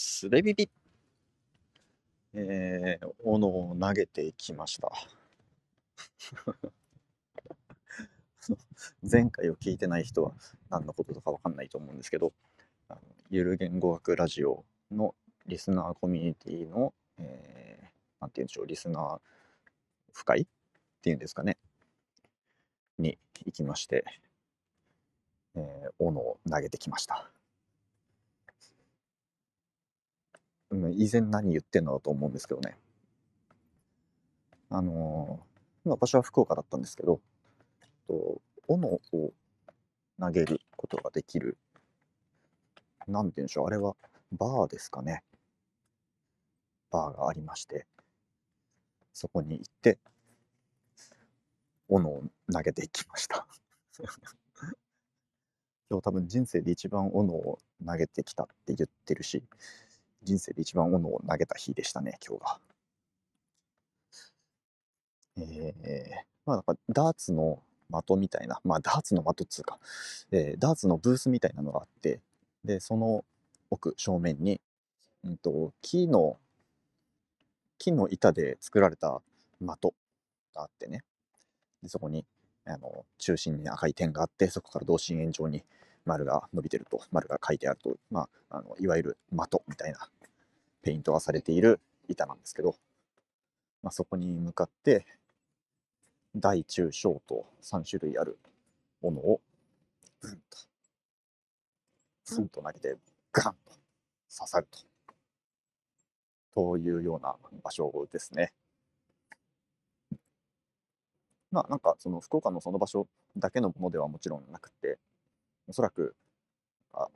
すべビビえー、斧を投げてきました。前回を聞いてない人は何のことだかわかんないと思うんですけど、あのゆる言語学ラジオのリスナーコミュニティの、えー、なんて言うんでしょう、リスナー深いっていうんですかね、に行きまして、えー、斧を投げてきました。以前何言ってんのだと思うんですけどね。あのー、場所は福岡だったんですけど、と斧を投げることができる、なんて言うんでしょう、あれはバーですかね。バーがありまして、そこに行って、斧を投げていきました 今日多分人生で一番斧を投げてきたって言ってるし、人生で一番斧を投げた日でしたね、今日が。えー、まあなんかダーツの的みたいな、まあダーツの的っつうか、えー、ダーツのブースみたいなのがあって、で、その奥、正面に、うんと、木の、木の板で作られた的があってね、でそこにあの中心に赤い点があって、そこから同心円状に丸が伸びてると、丸が書いてあると、まあ、あのいわゆる的みたいなペイントがされている板なんですけど、まあ、そこに向かって大中小と3種類あるものをブンとブンと投げてガンと刺さるとというような場所ですね。まあなんかその福岡のその場所だけのものではもちろんなくておそらくあ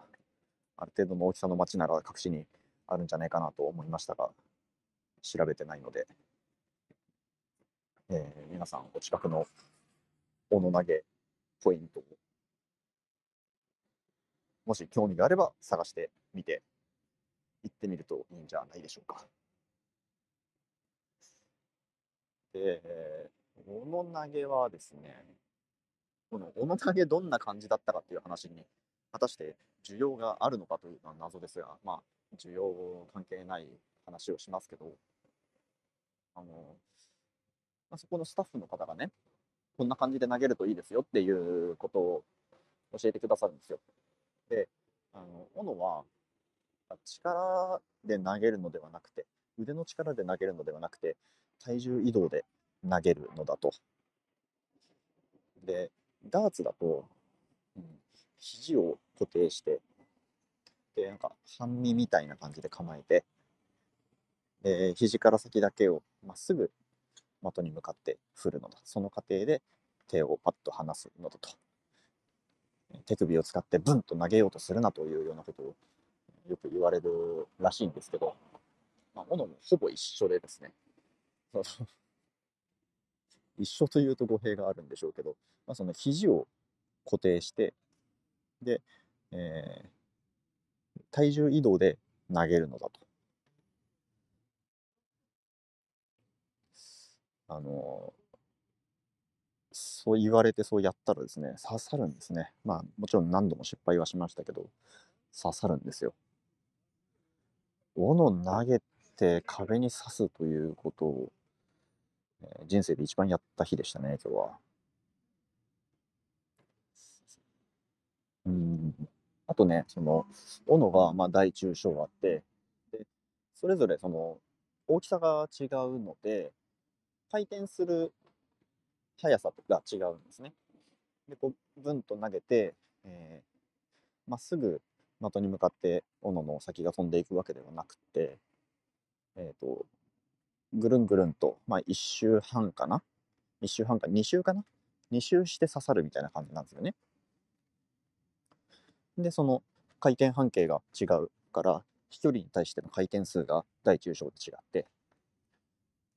ある程度の大きさの町なら各地にあるんじゃないかなと思いましたが、調べてないので、えー、皆さんお近くの斧投げポイントを、もし興味があれば探してみて、行ってみるといいんじゃないでしょうか。で、斧投げはですね、この斧投げどんな感じだったかっていう話に、果たして需要があるのかというのは謎ですが、まあ、需要関係ない話をしますけど、あの、まあ、そこのスタッフの方がね、こんな感じで投げるといいですよっていうことを教えてくださるんですよ。で、あの、斧は力で投げるのではなくて、腕の力で投げるのではなくて、体重移動で投げるのだと。で、ダーツだと、うん、肘を固定して、で、なんか半身みたいな感じで構えて、で、肘から先だけをまっすぐ的に向かって振るのだ。その過程で手をパッと離すのだと。手首を使ってブンと投げようとするなというようなことをよく言われるらしいんですけど、まあ、ものもほぼ一緒でですね。一緒というと語弊があるんでしょうけど、まあ、その肘を固定して、で、えー、体重移動で投げるのだと。あのそう言われてそうやったらですね、刺さるんですね。まあもちろん何度も失敗はしましたけど、刺さるんですよ。斧投げて壁に刺すということを、え、人生で一番やった日でしたね、今日は。うん。あとね、その、斧が、まあ、大中小あって、で、それぞれその、大きさが違うので、回転する速さが違うんですね。で、こう、ブンと投げて、えー、まっすぐ的に向かって斧の先が飛んでいくわけではなくて、えっ、ー、と、ぐるんぐるんと、まあ、1周半かな ?1 周半か、2周かな ?2 周して刺さるみたいな感じなんですよね。で、その回転半径が違うから、飛距離に対しての回転数が大中小で違って、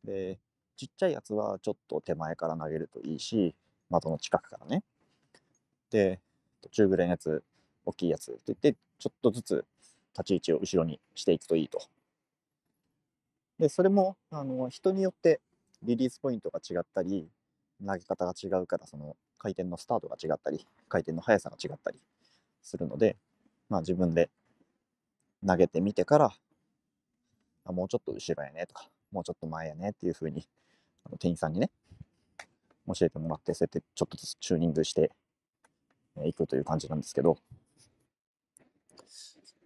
で、ちっちゃいやつはちょっと手前から投げるといいし、的の近くからね。で、中ぐらいのやつ、大きいやつって言って、ちょっとずつ立ち位置を後ろにしていくといいと。で、それも、あの、人によってリリースポイントが違ったり、投げ方が違うから、その回転のスタートが違ったり、回転の速さが違ったりするので、まあ、自分で投げてみてからあもうちょっと後ろやねとか、もうちょっと前やねっていう風に、あの店員さんにね、教えてもらって、そうやってちょっとずつチューニングしていくという感じなんですけど、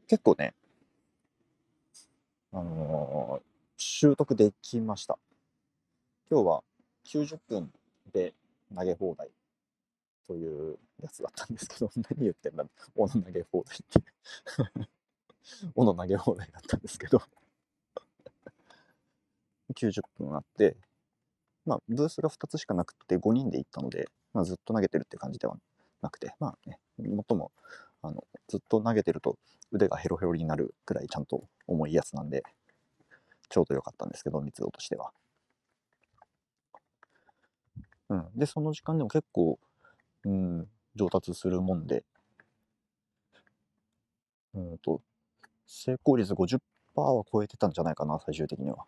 結構ね、あの習得できました。今日は90分で投げ放題というやつだったんですけど、何言ってんだ、斧投げ放題って。斧投げ放題だったんですけど、90分あって、まあ、ブースが2つしかなくて5人で行ったので、まあ、ずっと投げてるって感じではなくて、まあね、もっともあのずっと投げてると腕がヘロヘロになるくらいちゃんと重いやつなんで、ちょうど良かったんですけど、密度としては。うん。で、その時間でも結構、うん、上達するもんで、うんと、成功率50%は超えてたんじゃないかな、最終的には。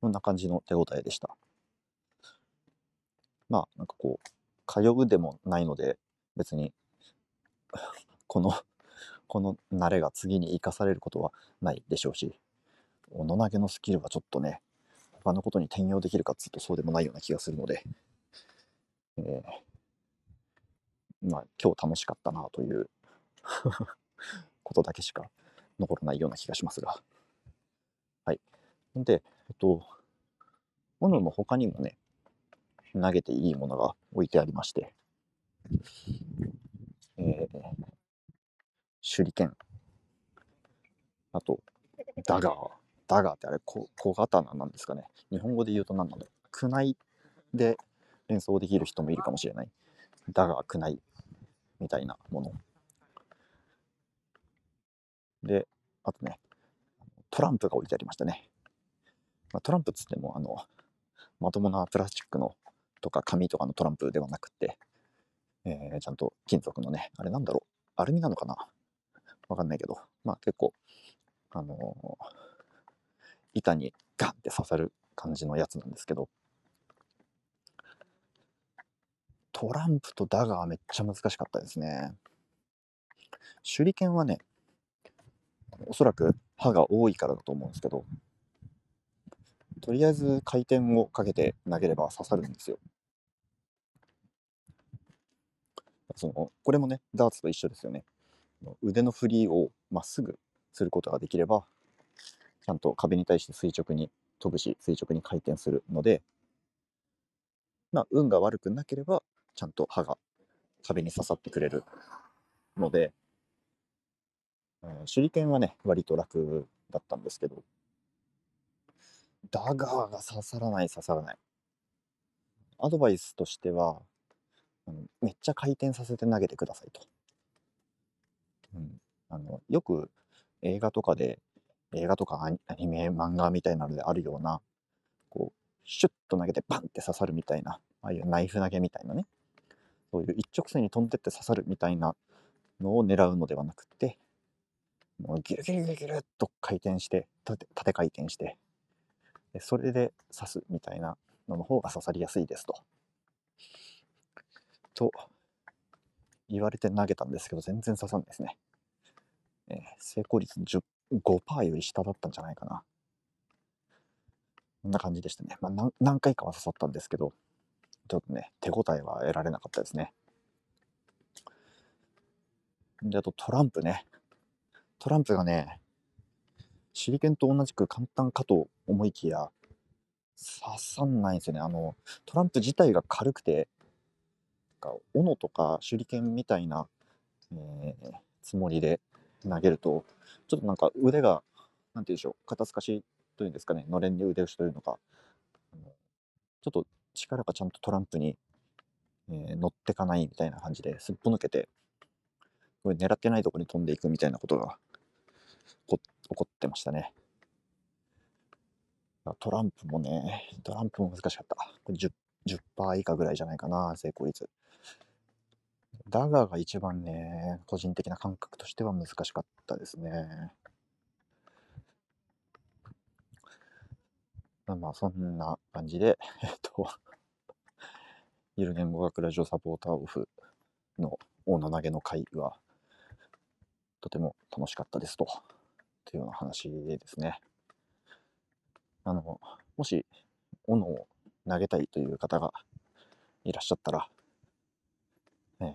こんな感じの手応えでした。まあ、なんかこう、通うでもないので、別に、この、この慣れが次に生かされることはないでしょうし、斧投げのスキルはちょっとね、他のことに転用できるかっつうとそうでもないような気がするので、えーまあ今日楽しかったなという ことだけしか残らないような気がしますが。はい。で、えっと、斧の他にもね、投げていいものが置いてありまして、えー、手裏剣、あと、ダガー、ダガーってあれ小小刀なんですかね。日本語で言うと何なんだろう。クナイで連想できる人もいるかもしれない。ダガークナイみたいなもの。であとねトランプが置いてありましたね、まあ、トランプっつってもあのまともなプラスチックのとか紙とかのトランプではなくて、えーちゃんと金属のねあれなんだろう。アルミなのかな。わかんないけど。まあ結構あのー板にガンって刺さる感じのやつなんですけど。トランプとダガーめっちゃ難しかったですね。手裏剣はねおそらく刃が多いからだと思うんですけどとりあえず回転をかけて投げれば刺さるんですよ。そのこれもねダーツと一緒ですよね。腕の振りをまっすぐすることができればちゃんと壁に対して垂直に飛ぶし垂直に回転するので、まあ、運が悪くなければちゃんと刃が壁に刺さってくれるので、えー手裏剣はね割と楽だったんですけどダガーが刺さらない刺さらない。アドバイスとしてはあのめっちゃ回転させて投げてくださいと、うん、あのよく映画とかで映画とかアニメ漫画みたいなのであるようなこうシュッと投げてバンって刺さるみたいなああいうナイフ投げみたいなねそういう一直線に飛んでって刺さるみたいなのを狙うのではなくてもうギュルギュルギュルギュルっと回転して縦縦回転してそれで刺すみたいなのの方が刺さりやすいですと。と言われて投げたんですけど全然刺さんないですね。えー成功率5%より下だったんじゃないかな。こんな感じでしたね。まあ、何回かは刺さったんですけど、ちょっとね、手応えは得られなかったですね。で、あとトランプね。トランプがね、手裏剣と同じく簡単かと思いきや、刺さんないんですよね。あの、トランプ自体が軽くて、なんか斧とか手裏剣みたいな、えーつもりで投げると、ちょっとなんか腕が、なんて言うんでしょう、肩透かしというんですかね、のれんに腕押しというのか、ちょっと力がちゃんとトランプに、えー乗ってかないみたいな感じですっぽ抜けて、これ狙ってないとこに飛んでいくみたいなことが起こ起こってましたね。トランプもね、トランプも難しかった。これ 10, 10%以下ぐらいじゃないかな、成功率。ダガーが一番ね、個人的な感覚としては難しかったですね。まあ、そんな感じで、えっと、ゆる言語学ラジオサポーターオフの大野投げの会は、とても楽しかったですと、というような話ですね。あの、もし、斧を投げたいという方がいらっしゃったら、えー、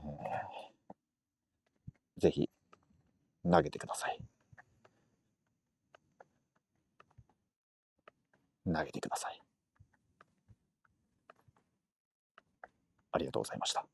ぜひ、投げてください。投げてください。ありがとうございました。